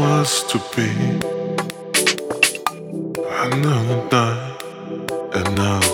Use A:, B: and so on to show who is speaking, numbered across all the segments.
A: was to be another night, another.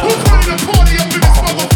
B: Who's running a party
C: up in this motherfucker?